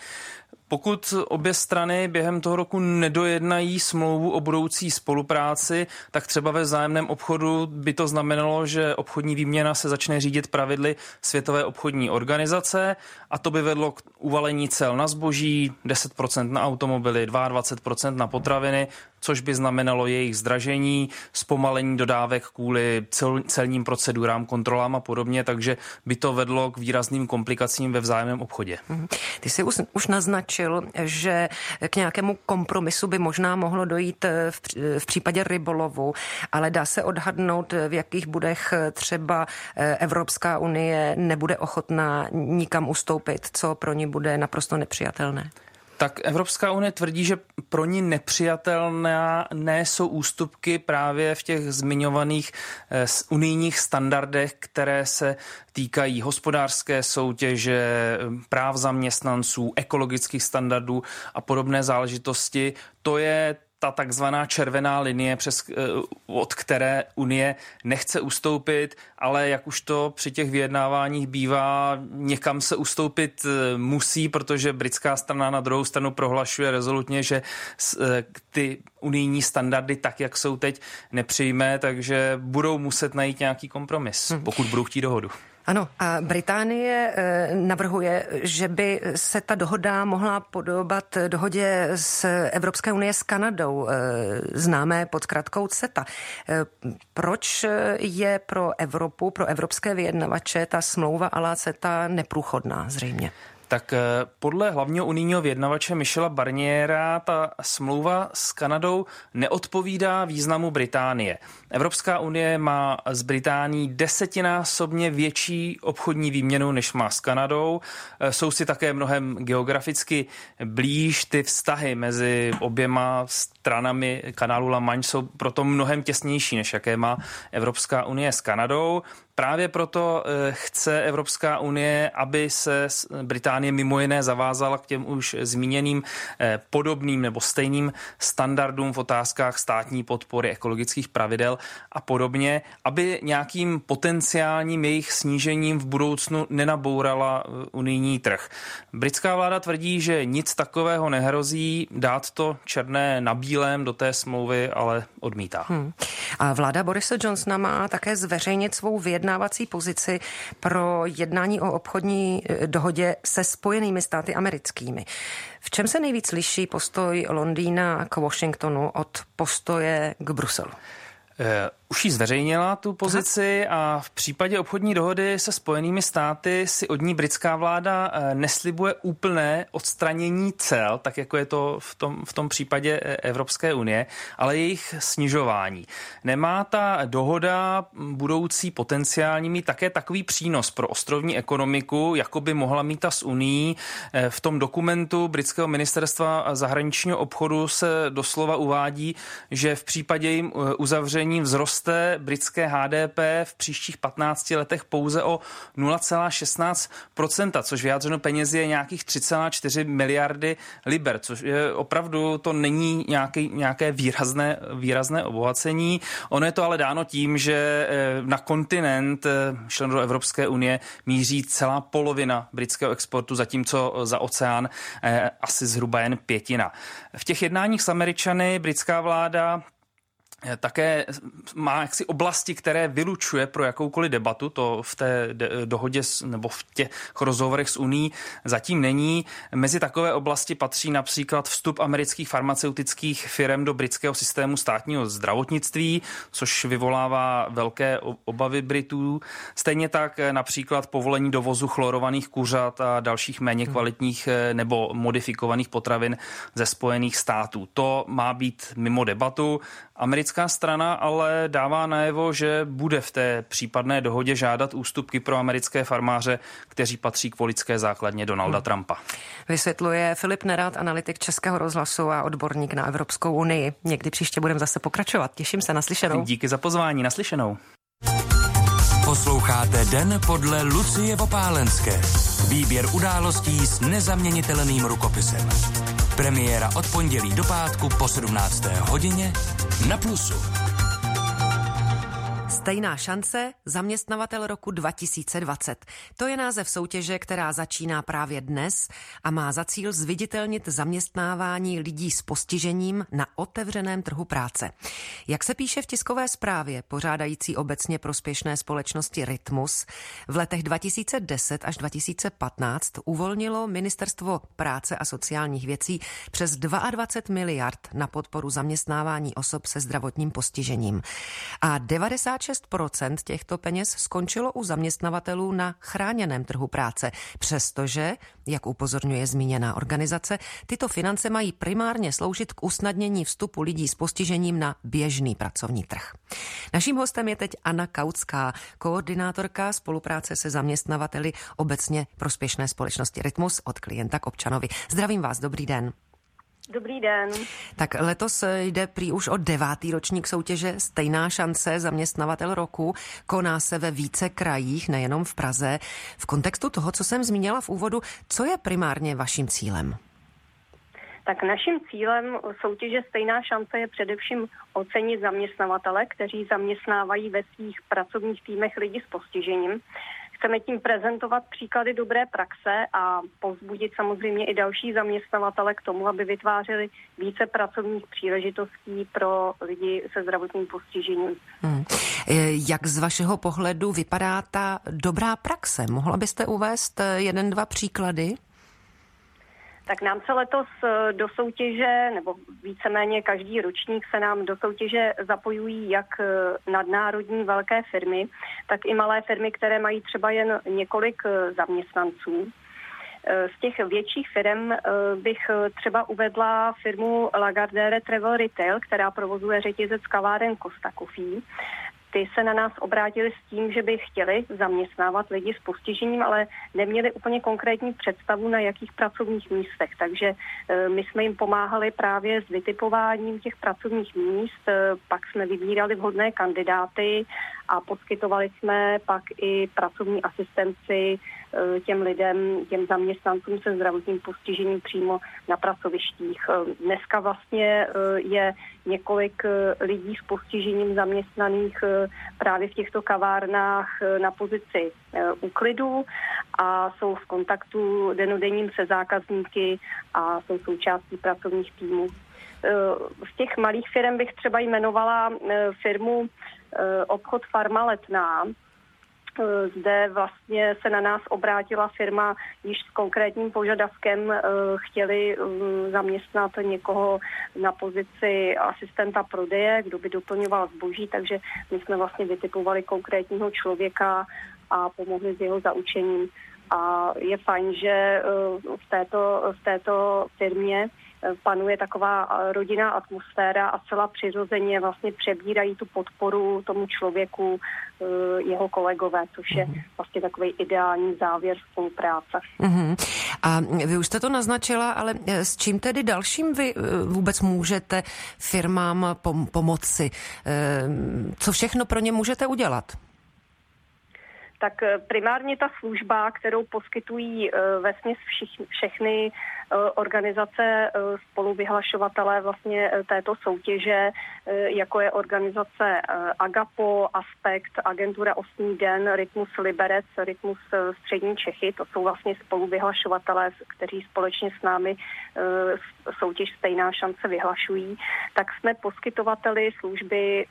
Pokud obě strany během toho roku nedojednají smlouvu o budoucí spolupráci, tak třeba ve vzájemném obchodu by to znamenalo, že obchodní výměna se začne řídit pravidly Světové obchodní organizace a to by vedlo k uvalení cel na zboží, 10% na automobily, 22% na potraviny, což by znamenalo jejich zdražení, zpomalení dodávek kvůli cel, celním procedurám, kontrolám a podobně, takže by to vedlo k výrazným komplikacím ve vzájemném obchodě. Mhm. Ty jsi už, už naznačil, že k nějakému kompromisu by možná mohlo dojít eh, v, v případě rybolovu, ale dá se odhadnout, v jakých budech třeba eh, Evropská unie nebude ochotná nikam ustoupit, co pro ní bude naprosto nepřijatelné. Tak Evropská unie tvrdí, že pro ní nepřijatelné ne jsou ústupky právě v těch zmiňovaných eh, unijních standardech, které se týkají hospodářské soutěže, práv zaměstnanců, ekologických standardů a podobné záležitosti. To je ta takzvaná červená linie, přes, eh, od které Unie nechce ustoupit, ale jak už to při těch vyjednáváních bývá, někam se ustoupit eh, musí, protože britská strana na druhou stranu prohlašuje rezolutně, že eh, ty unijní standardy tak, jak jsou teď, nepřijme, takže budou muset najít nějaký kompromis, hm. pokud budou chtít dohodu. Ano, a Británie eh, navrhuje, že by se ta dohoda mohla podobat dohodě s Evropské unie s Kanadou, eh, známé pod zkratkou CETA. Eh, proč je pro Evropu, pro evropské vyjednavače ta smlouva ala CETA neprůchodná zřejmě? Tak podle hlavního unijního vyjednavače Michela Barniera ta smlouva s Kanadou neodpovídá významu Británie. Evropská unie má s Británií desetinásobně větší obchodní výměnu, než má s Kanadou. E, jsou si také mnohem geograficky blíž. Ty vztahy mezi oběma stranami kanálu La Manche jsou proto mnohem těsnější, než jaké má Evropská unie s Kanadou. Právě proto e, chce Evropská unie, aby se Británie mimo jiné zavázala k těm už zmíněným e, podobným nebo stejným standardům v otázkách státní podpory ekologických pravidel a podobně, aby nějakým potenciálním jejich snížením v budoucnu nenabourala uh, unijní trh. Britská vláda tvrdí, že nic takového nehrozí, dát to černé na bílém do té smlouvy, ale odmítá. Hmm. A vláda Borise Johnsona má také zveřejnit svou vyjednávací pozici pro jednání o obchodní eh, dohodě se spojenými státy americkými. V čem se nejvíc liší postoj Londýna k Washingtonu od postoje k Bruselu? Eh, už ji zveřejnila tu pozici a v případě obchodní dohody se spojenými státy si od ní britská vláda eh, neslibuje úplné odstranění cel, tak jako je to v tom, v tom případě eh, Evropské unie, ale jejich snižování. Nemá ta dohoda budoucí potenciální mít také takový přínos pro ostrovní ekonomiku, jako by mohla mít ta s Unii. V tom dokumentu britského ministerstva zahraničního obchodu se doslova uvádí, že v případě jim uzavření vzroste roste britské HDP v příštích 15 letech pouze o 0,16%, což vyjádřeno penězi je nějakých 3,4 miliardy liber, což je opravdu, to není nějaký, nějaké výrazné, výrazné obohacení. Ono je to ale dáno tím, že eh, na kontinent eh, člen do Evropské unie míří celá polovina britského exportu, zatímco za oceán eh, asi zhruba jen pětina. V těch jednáních s Američany britská vláda Eh, také má jaksi oblasti, které vylučuje pro jakoukoliv debatu, to v té dohodě nebo v těch rozhovorech s Uní zatím není. Mezi takové oblasti patří například vstup amerických farmaceutických firm do britského systému státního zdravotnictví, což vyvolává velké obavy Britů. Stejně tak eh, například povolení dovozu chlorovaných kuřat a dalších méně kvalitních eh, nebo modifikovaných potravin ze Spojených států. To má být mimo debatu. Americká strana ale dává najevo, že bude v té případné dohodě žádat ústupky pro americké farmáře, kteří patří k volické základně Donalda hmm. Trumpa. Vysvětluje Filip Nerad, analytik Českého rozhlasu a odborník na Evropskou unii. Někdy příště budeme zase pokračovat. Těším se naslyšenou. Díky za pozvání, naslyšenou. Posloucháte Den podle Lucie Vopálenské. Výběr událostí s nezaměnitelným rukopisem. Premiéra od pondělí do pátku po 17. hodině na Plusu. Stejná šance, zaměstnavatel roku 2020. To je název soutěže, která začíná právě dnes a má za cíl zviditelnit zaměstnávání lidí s postižením na otevřeném trhu práce. Jak se píše v tiskové zprávě pořádající obecně prospěšné společnosti Rytmus, v letech 2010 až 2015 uvolnilo Ministerstvo práce a sociálních věcí přes 22 miliard na podporu zaměstnávání osob se zdravotním postižením. A 96 26% těchto peněz skončilo u zaměstnavatelů na chráněném trhu práce, přestože, jak upozorňuje zmíněná organizace, tyto finance mají primárně sloužit k usnadnění vstupu lidí s postižením na běžný pracovní trh. Naším hostem je teď Anna Kautská, koordinátorka spolupráce se zaměstnavateli obecně prospěšné společnosti Rytmus od klienta k občanovi. Zdravím vás, dobrý den. Dobrý den. Tak letos jde prý už o devátý ročník soutěže Stejná šance zaměstnavatel roku. Koná se ve více krajích, nejenom v Praze. V kontextu toho, co jsem zmínila v úvodu, co je primárně vaším cílem? Tak naším cílem soutěže Stejná šance je především ocenit zaměstnavatele, kteří zaměstnávají ve svých pracovních týmech lidi s postižením. Chceme tím prezentovat příklady dobré praxe a povzbudit samozřejmě i další zaměstnavatele k tomu, aby vytvářeli více pracovních příležitostí pro lidi se zdravotním postižením. Hmm. Jak z vašeho pohledu vypadá ta dobrá praxe? Mohla byste uvést jeden, dva příklady? Tak nám se letos eh, do soutěže, nebo víceméně každý ročník se nám do soutěže zapojují jak eh, nadnárodní velké firmy, tak i malé firmy, které mají třeba jen několik eh, zaměstnanců. Z těch větších firm bych třeba uvedla firmu Lagardère Travel Retail, která provozuje řetězec kaváren Costa Coffee ty se na nás obrátili s tím, že by chtěli zaměstnávat lidi s postižením, ale neměli úplně konkrétní představu na jakých pracovních místech. Takže e, my jsme jim pomáhali právě s vytipováním těch pracovních míst, e, pak jsme vybírali vhodné kandidáty a poskytovali jsme pak i pracovní asistenci Eh, těm lidem, těm zaměstnancům se zdravotním postižením přímo na pracovištích. Eh, dneska vlastně eh, je několik lidí s postižením zaměstnaných právě v těchto kavárnách na pozici úklidu a jsou v kontaktu denodenním se zákazníky a jsou součástí pracovních týmů. Z těch malých firm bych třeba jmenovala firmu obchod Farma Letná, Eh, zde vlastně se na nás obrátila firma již s konkrétním požadavkem. Eh, chtěli eh, zaměstnat někoho na pozici asistenta prodeje, kdo by doplňoval zboží, takže my jsme vlastně vytipovali konkrétního člověka a pomohli s jeho zaučením. A je fajn, že v této, v této firmě panuje taková rodinná atmosféra a celá přirozeně vlastně přebírají tu podporu tomu člověku, e, jeho kolegové, což je mhm. vlastně takový ideální závěr spolupráce. Mm-hmm. A vy už jste to naznačila, ale s čím tedy dalším vy vůbec můžete firmám pom- pomoci? Co všechno pro ně můžete udělat? Tak primárně ta služba, kterou poskytují ve všechny Eh, organizace eh, spoluvyhlašovatelé vlastně eh, této soutěže, jako je organizace Agapo, Aspekt, Agentura Osmý den, Rytmus Liberec, Rytmus Střední Čechy. To jsou vlastně spoluvyhlašovatelé, kteří společně s námi soutěž Stejná šance vyhlašují. Tak jsme poskytovateli služby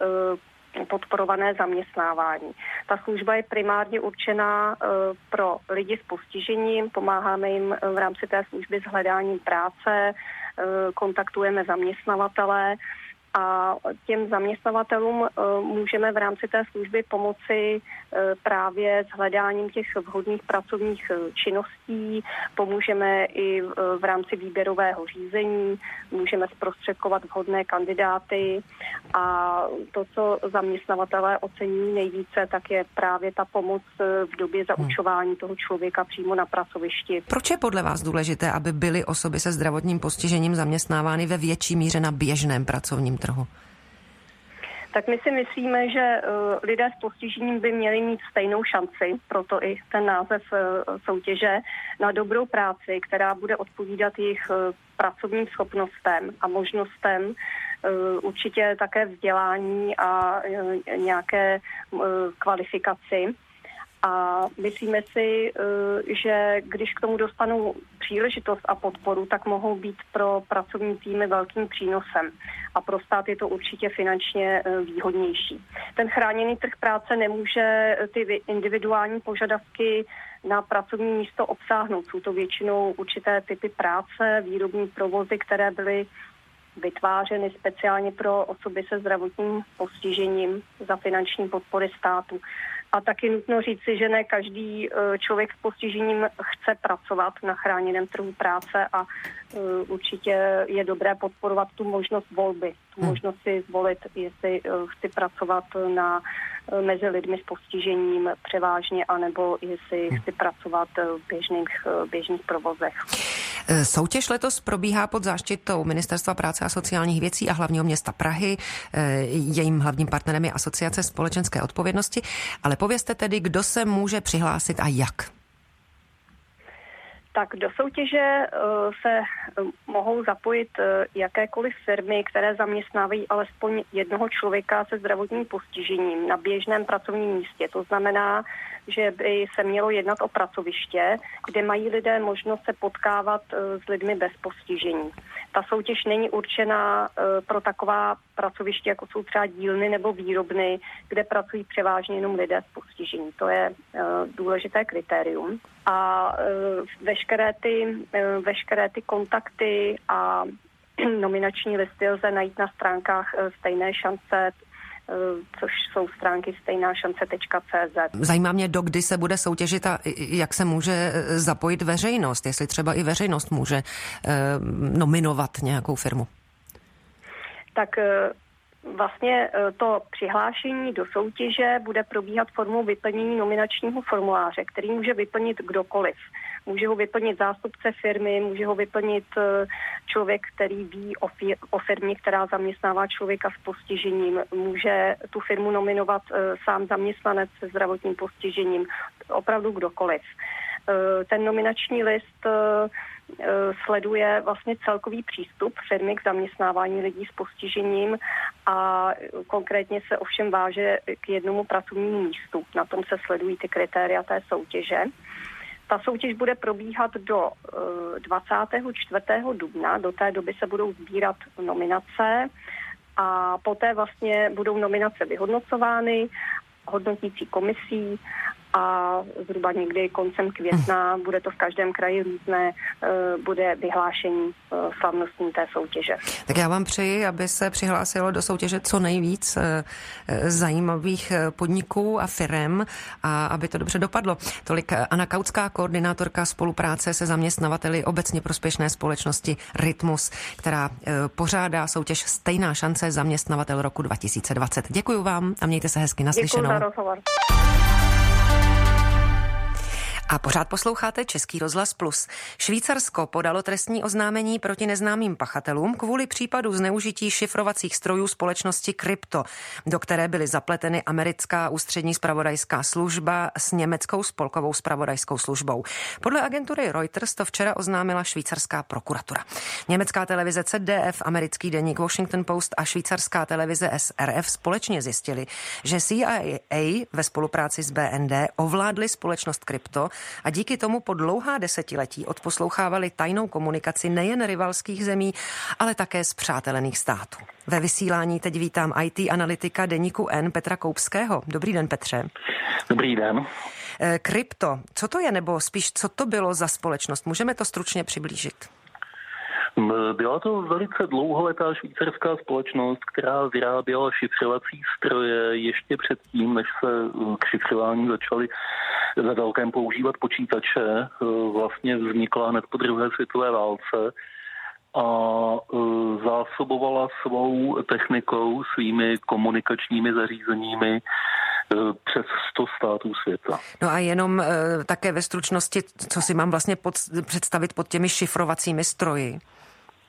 podporované zaměstnávání. Ta služba je primárně určená eh, pro lidi s postižením, pomáháme jim v rámci té služby s hledáním práce, eh, kontaktujeme zaměstnavatele a těm zaměstnavatelům eh, můžeme v rámci té služby pomoci eh, právě s hledáním těch vhodných pracovních eh, činností, pomůžeme i v rámci výběrového řízení, můžeme zprostředkovat vhodné kandidáty a to, co zaměstnavatelé ocení nejvíce, tak je právě ta pomoc v době hmm. zaučování toho člověka přímo na pracovišti. Proč je podle vás důležité, aby byly osoby se zdravotním postižením zaměstnávány ve větší míře na běžném pracovním trhu? Tak my si myslíme, že uh, lidé s postižením by měli mít stejnou šanci, proto i ten název uh, soutěže, na dobrou práci, která bude odpovídat jejich uh, pracovním schopnostem a možnostem, určitě také vzdělání a nějaké kvalifikaci. A myslíme si, eh, že když k tomu dostanou příležitost a podporu, tak mohou být pro pracovní týmy velkým přínosem. A pro stát je to určitě finančně eh, výhodnější. Ten chráněný trh práce nemůže eh, ty individuální požadavky na pracovní místo obsáhnout. Jsou to většinou určité typy práce, výrobní provozy, které byly vytvářeny speciálně pro osoby se zdravotním postižením za finanční podpory státu. A taky nutno říci, že ne každý eh, člověk s postižením chce pracovat na chráněném trhu práce a určitě je dobré podporovat tu možnost volby, tu hmm. možnost si zvolit, jestli eh, chci pracovat na mezi lidmi s postižením převážně, anebo jestli hmm. chci pracovat v běžných, běžných provozech. Eh, soutěž letos probíhá pod záštitou Ministerstva práce a sociálních věcí a hlavního města Prahy. Eh, jejím hlavním partnerem je Asociace společenské odpovědnosti. Ale povězte tedy, kdo se může přihlásit a jak. Tak do soutěže eh, se eh, mohou zapojit eh, jakékoliv firmy, které zaměstnávají alespoň jednoho člověka se zdravotním postižením na běžném pracovním místě. To znamená, že by se mělo jednat o pracoviště, kde mají lidé možnost se potkávat s lidmi bez postižení. Ta soutěž není určená pro taková pracoviště, jako jsou třeba dílny nebo výrobny, kde pracují převážně jenom lidé s postižením. To je důležité kritérium. A veškeré ty, eh, veškeré ty kontakty a nominační listy lze najít na stránkách eh, stejné šance eh, což jsou stránky stejná šance.cz. Zajímá mě, do kdy se bude soutěžit a jak se může zapojit veřejnost, jestli třeba i veřejnost může nominovat nějakou firmu. Tak Vlastně to přihlášení do soutěže bude probíhat formou vyplnění nominačního formuláře, který může vyplnit kdokoliv. Může ho vyplnit zástupce firmy, může ho vyplnit e, člověk, který ví o, fir- o firmě, která zaměstnává člověka s postižením. Může tu firmu nominovat e, sám zaměstnanec se zdravotním postižením, opravdu kdokoliv. Ten nominační list Eh, sleduje vlastně celkový přístup firmy k zaměstnávání lidí s postižením a konkrétně se ovšem váže k jednomu pracovnímu místu. Na tom se sledují ty kritéria té soutěže. Ta soutěž bude probíhat do 24. Eh, dubna, do té doby se budou sbírat nominace a poté vlastně budou nominace vyhodnocovány hodnotící komisí a zhruba někdy koncem května, bude to v každém kraji různé, eh, bude vyhlášení eh, slavnostní té soutěže. Tak já vám přeji, aby se přihlásilo do soutěže co nejvíc eh, zajímavých podniků a firem a aby to dobře dopadlo. Tolik Anna Kautská, koordinátorka spolupráce se zaměstnavateli obecně prospěšné společnosti Rytmus, která pořádá soutěž Stejná šance zaměstnavatel roku 2020. Děkuji vám a mějte se hezky naslyšenou. Děkuji za rozhovor. A pořád posloucháte Český rozhlas Plus. Švýcarsko podalo trestní oznámení proti neznámým pachatelům kvůli případu zneužití šifrovacích strojů společnosti Krypto, do které byly zapleteny americká ústřední spravodajská služba s německou spolkovou spravodajskou službou. Podle agentury Reuters to včera oznámila švýcarská prokuratura. Německá televize CDF, americký deník Washington Post a švýcarská televize SRF společně zjistili, že CIA ve spolupráci s BND ovládly společnost Krypto a díky tomu po dlouhá desetiletí odposlouchávali tajnou komunikaci nejen rivalských zemí, ale také z přátelených států. Ve vysílání teď vítám IT analytika deníku N Petra Koupského. Dobrý den, Petře. Dobrý den. Eh, krypto, co to je, nebo spíš co to bylo za společnost? Můžeme to stručně přiblížit? Byla to velice dlouholetá švýcarská společnost, která vyráběla šifrovací stroje ještě předtím, než se k šifrování začaly ve velkém používat počítače. Eh, vlastně vznikla hned po druhé světové válce a eh, zásobovala svou technikou, svými komunikačními zařízeními přes 100 států světa. No a jenom také ve stručnosti, co si mám vlastně pod, představit pod těmi šifrovacími stroji?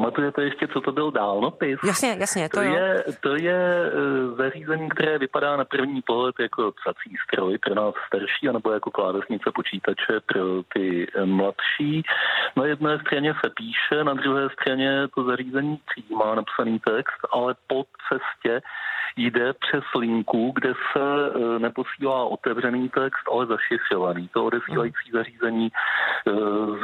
Pamatujete ještě, co to byl dálnopis? Jasně, jasně, to, to jo. je. To je e, zařízení, které vypadá na první pohled jako psací stroj pro nás starší, anebo jako klávesnice počítače pro ty e, mladší. Na jedné straně se píše, na druhé straně to zařízení přijímá napsaný text, ale po cestě jde přes linku, kde se e, neposílá otevřený text, ale zašifrovaný. To odesílající zařízení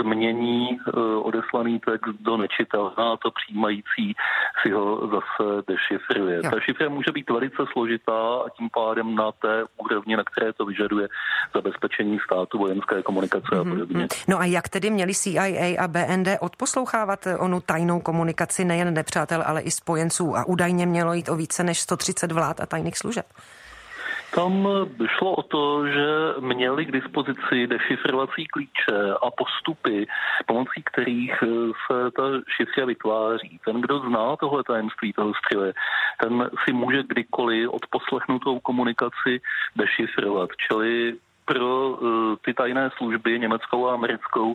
změní odeslaný text do nečitelná a to přijímající si ho zase dešifruje. Ta šifra může být velice složitá a tím pádem na té úrovni, na které to vyžaduje zabezpečení státu, vojenské komunikace mm-hmm. a mhm, podobně. Mhm. No a jak tedy měli CIA a BND odposlouchávat onu tajnou komunikaci nejen nepřátel, ale i spojenců a údajně mělo jít o více než 130 20 vlád a tajných služeb. Tam šlo o to, že měli k dispozici dešifrovací klíče a postupy, pomocí kterých se ta šifra vytváří. Ten, kdo zná tohle tajemství toho stroje, ten si může kdykoliv od poslechnutou komunikaci dešifrovat. Čili pro ty tajné služby německou a americkou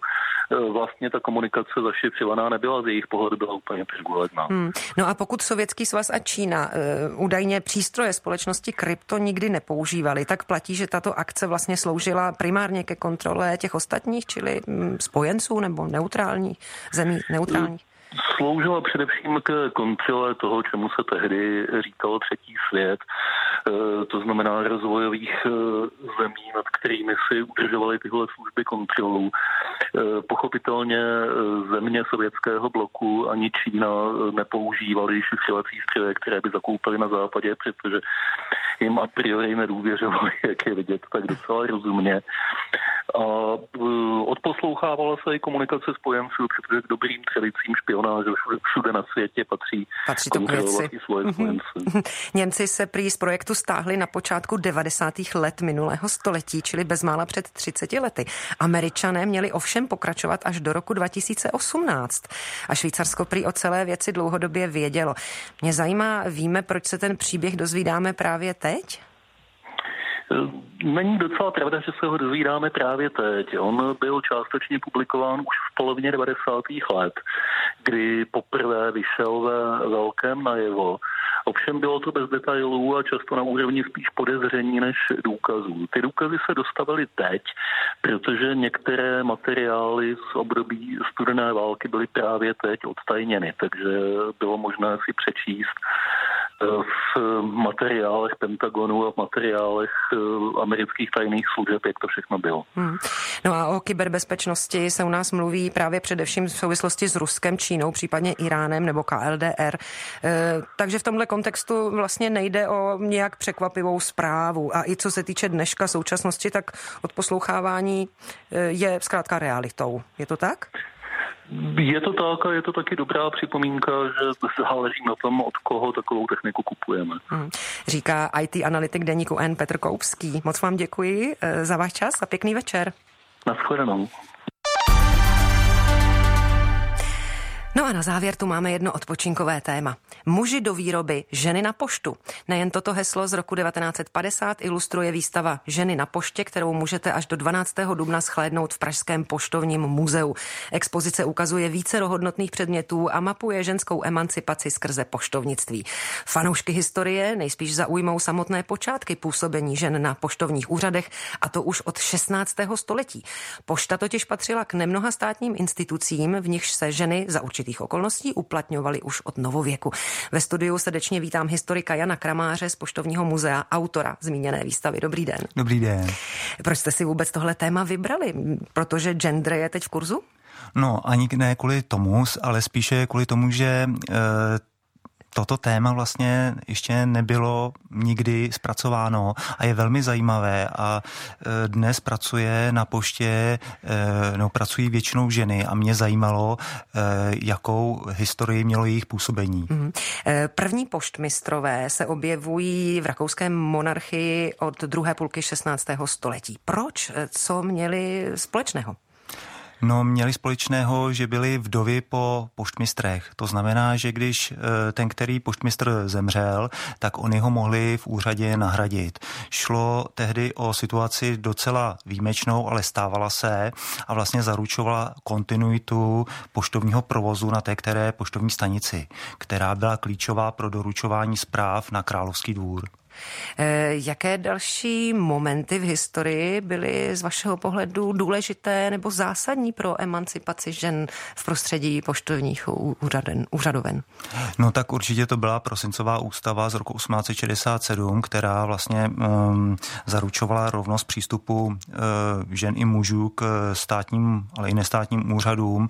vlastně ta komunikace zašifřovaná nebyla, z jejich pohledu byla úplně průhledná. Hmm. No a pokud Sovětský svaz a Čína uh, údajně přístroje společnosti krypto nikdy nepoužívali, tak platí, že tato akce vlastně sloužila primárně ke kontrole těch ostatních, čili um, spojenců nebo neutrálních zemí, neutrálních? Sloužila především k kontrole toho, čemu se tehdy říkalo třetí svět, e, to znamená rozvojových e, zemí, nad kterými si udržovaly tyhle služby kontrolu. E, pochopitelně země sovětského bloku ani Čína nepoužívali šifřovací stroje, které by zakoupili na západě, protože jim a priori nedůvěřovali, jak je vidět, tak docela rozumně. A odposlouchávala se i komunikace spojenců, protože k dobrým tradicím špionáže všude na světě patří, patří to svoje mhm. spojenci. Němci se prý z projektu stáhli na počátku 90. let minulého století, čili bezmála před 30 lety. Američané měli ovšem pokračovat až do roku 2018. A Švýcarsko prý o celé věci dlouhodobě vědělo. Mě zajímá, víme, proč se ten příběh dozvídáme právě teď? Není docela pravda, že se ho dozvídáme právě teď. On byl částečně publikován už v polovině 90. let, kdy poprvé vyšel ve velkém najevo. Ovšem bylo to bez detailů a často na úrovni spíš podezření než důkazů. Ty důkazy se dostavily teď, protože některé materiály z období studené války byly právě teď odtajněny, takže bylo možné si přečíst v materiálech Pentagonu a v materiálech eh, amerických tajných služeb, jak to všechno bylo. Hmm. No a o kyberbezpečnosti se u nás mluví právě především v souvislosti s Ruskem, Čínou, případně Iránem nebo KLDR. Eh, takže v tomhle kontextu vlastně nejde o nějak překvapivou zprávu. A i co se týče dneška současnosti, tak odposlouchávání eh, je zkrátka realitou. Je to tak? Je to tak a je to taky dobrá připomínka, že záleží na tom, od koho takovou techniku kupujeme. Hmm. Říká IT analytik deníku N Petr Koupský. Moc vám děkuji eh, za váš čas a pěkný večer. Naschledanou. A na závěr tu máme jedno odpočinkové téma. Muži do výroby, ženy na poštu. Nejen toto heslo z roku 1950 ilustruje výstava Ženy na poště, kterou můžete až do 12. dubna schlédnout v Pražském poštovním muzeu. Expozice ukazuje více hodnotných předmětů a mapuje ženskou emancipaci skrze poštovnictví. Fanoušky historie nejspíš zaujmou samotné počátky působení žen na poštovních úřadech, a to už od 16. století. Pošta totiž patřila k nemnoha státním institucím, v nichž se ženy za určitý určitých okolností uplatňovali už od novověku. Ve studiu srdečně vítám historika Jana Kramáře z Poštovního muzea, autora zmíněné výstavy. Dobrý den. Dobrý den. Proč jste si vůbec tohle téma vybrali? Protože gender je teď v kurzu? No, ani ne kvůli tomu, ale spíše kvůli tomu, že e, toto téma vlastně ještě nebylo nikdy zpracováno a je velmi zajímavé a e, dnes pracuje na poště, no pracují většinou ženy a mě zajímalo, e, jakou historii mělo jejich působení. Mm. První poštmistrové se objevují v rakouské monarchii od druhé půlky 16. století. Proč? Co měli společného? No, měli společného, že byli vdovy po poštmistrech. To znamená, že když eh, ten, který poštmistr zemřel, tak oni ho mohli v úřadě nahradit. Šlo tehdy o situaci docela výjimečnou, ale stávala se a vlastně zaručovala kontinuitu poštovního provozu na té které poštovní stanici, která byla klíčová pro doručování zpráv na Královský dvůr. Eh, jaké další momenty v historii byly z vašeho pohledu důležité nebo zásadní pro emancipaci žen v prostředí poštovních úřaden, úřadoven? No tak určitě to byla prosincová ústava z roku 1867, která vlastně um, zaručovala rovnost přístupu uh, žen i mužů k státním, ale i nestátním úřadům.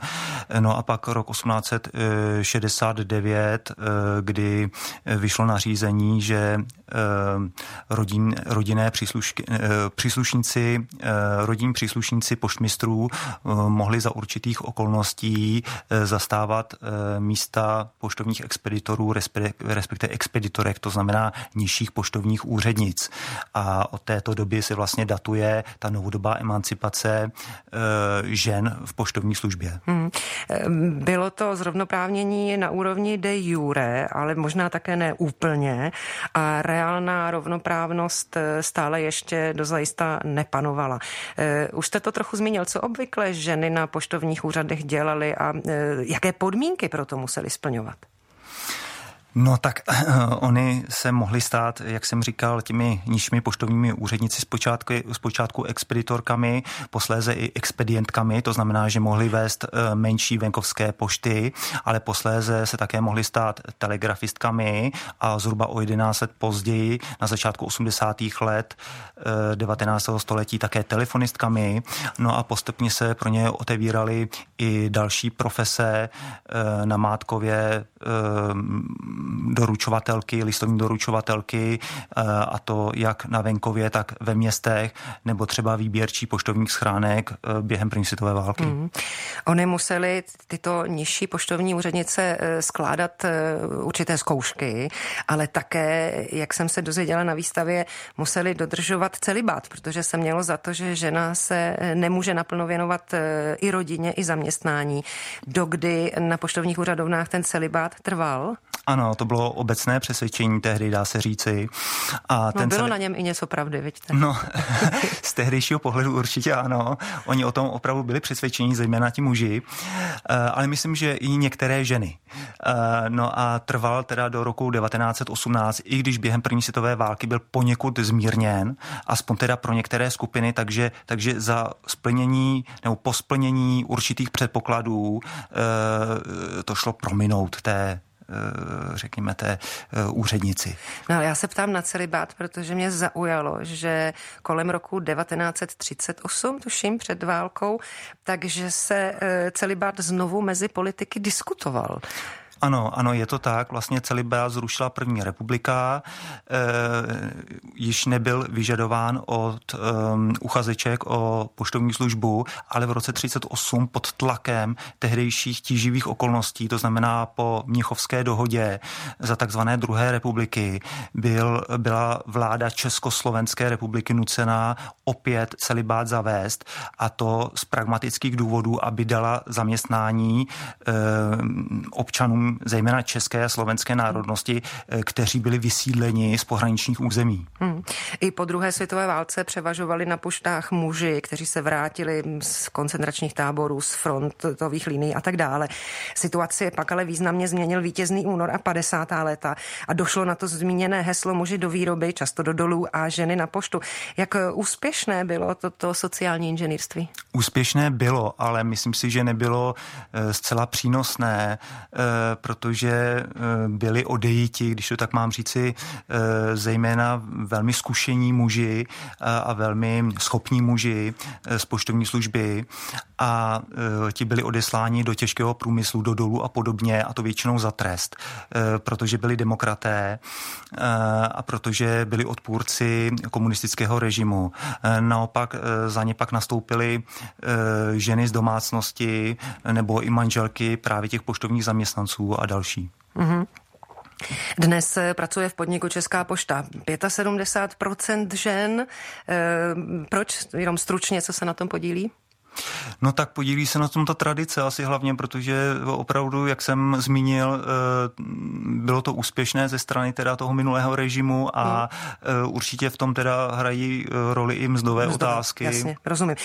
No a pak rok 1869, uh, kdy vyšlo nařízení, že Eh, rodin, rodinné příslušky, eh, příslušníci, eh, rodin příslušníci poštmistrů mohli za určitých okolností zastávat místa poštovních expeditorů, respektive expeditorek, to znamená nižších poštovních úřednic. A od této doby se vlastně datuje ta novodobá emancipace žen v poštovní službě. Hmm. Bylo to zrovnoprávnění na úrovni de jure, ale možná také ne úplně. A reálně reálná rovnoprávnost stále ještě dozajista nepanovala. Už jste to trochu zmínil, co obvykle ženy na poštovních úřadech dělaly a jaké podmínky pro to museli splňovat? No tak oni se mohli stát, jak jsem říkal, těmi nižšími poštovními úředníci zpočátku, zpočátku expeditorkami, posléze i expedientkami, to znamená, že mohli vést eh, menší venkovské pošty, ale posléze se také mohli stát telegrafistkami a zhruba o 11 let později, na začátku 80. let 19. Eh, století také telefonistkami. No a postupně se pro ně otevíraly i další profese eh, na Mátkově doručovatelky, listovní doručovatelky eh, a to jak na venkově, tak ve městech, nebo třeba výběrčí poštovních schránek eh, během první světové války. Mm. Oni museli tyto nižší poštovní úřednice eh, skládat určité zkoušky, ale také, jak jsem se dozvěděla na výstavě, museli dodržovat celibát, protože se mělo za to, že žena se nemůže naplno věnovat i rodině, i zaměstnání. Dokdy na poštovních úřadovnách ten celibát trval? Ano, to bylo obecné přesvědčení tehdy, dá se říci. A no, ten bylo celý... na něm i něco pravdy, vidíte? No, z tehdejšího pohledu určitě ano. Oni o tom opravdu byli přesvědčení, zejména ti muži, eh, ale myslím, že i některé ženy. Eh, no a trval teda do roku 1918, i když během první světové války byl poněkud zmírněn, aspoň teda pro některé skupiny, takže, takže za splnění nebo po splnění určitých předpokladů eh, to šlo prominout té řekněme, té eh, úřednici. No já se ptám na celibát, protože mě zaujalo, že kolem roku 1938, tuším, před válkou, takže se eh, celibát znovu mezi politiky diskutoval. Ano, ano, je to tak. Vlastně celý BA zrušila první republika, e, již nebyl vyžadován od e, uchazeček o poštovní službu, ale v roce 38 pod tlakem tehdejších tíživých okolností, to znamená po Mnichovské dohodě za takzvané druhé republiky, byl, byla vláda Československé republiky nucená opět celibát zavést a to z pragmatických důvodů, aby dala zaměstnání e, občanům zejména české a slovenské národnosti, eh, kteří byli vysídleni z pohraničních území. Hmm. I po druhé světové válce převažovali na poštách muži, kteří se vrátili z koncentračních táborů, z frontových liní a tak dále. Situaci pak ale významně změnil vítězný únor a 50. léta a došlo na to zmíněné heslo muži do výroby, často do dolů a ženy na poštu. Jak úspěšné bylo toto sociální inženýrství? Úspěšné bylo, ale myslím si, že nebylo eh, zcela přínosné eh, protože eh, byli odejiti, když to tak mám říci, eh, zejména velmi zkušení muži a velmi schopní muži eh, z poštovní služby a ti byli odesláni do těžkého průmyslu, do dolů a podobně a to většinou za trest, protože byli demokraté a protože byli odpůrci komunistického režimu. Naopak za ně pak nastoupily ženy z domácnosti nebo i manželky právě těch poštovních zaměstnanců a další. Mm-hmm. Dnes eh, pracuje v podniku Česká pošta 75% žen. Eh, proč? Jenom stručně, co se na tom podílí? No tak podílí se na tom ta tradice asi hlavně, protože opravdu, jak jsem zmínil, eh, bylo to úspěšné ze strany teda toho minulého režimu a hmm. určitě v tom teda hrají eh, roli i mzdové, mzdové otázky. Jasně, rozumím.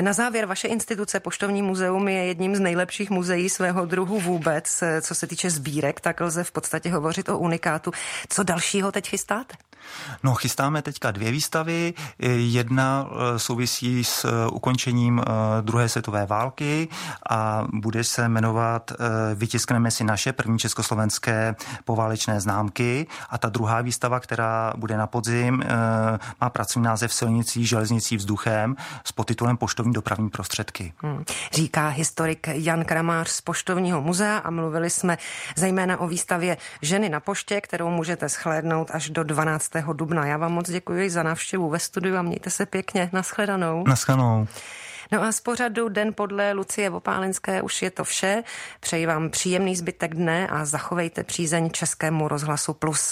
Na závěr, vaše instituce Poštovní muzeum je jedním z nejlepších muzeí svého druhu vůbec. Co se týče sbírek, tak lze v podstatě hovořit o unikátu. Co dalšího teď chystáte? No, chystáme teďka dvě výstavy. Jedna eh, souvisí s eh, ukončením eh, druhé světové války a bude se jmenovat Vytiskneme si naše první československé poválečné známky a ta druhá výstava, která bude na podzim, má pracovní název Silnicí, železnicí, vzduchem s podtitulem Poštovní dopravní prostředky. Hmm. Říká historik Jan Kramář z Poštovního muzea a mluvili jsme zejména o výstavě Ženy na poště, kterou můžete shlédnout až do 12 dubna. Já vám moc děkuji za návštěvu ve studiu a mějte se pěkně. Naschledanou. Naschledanou. No a z pořadu Den podle Lucie Vopálenské už je to vše. Přeji vám příjemný zbytek dne a zachovejte přízeň Českému rozhlasu Plus.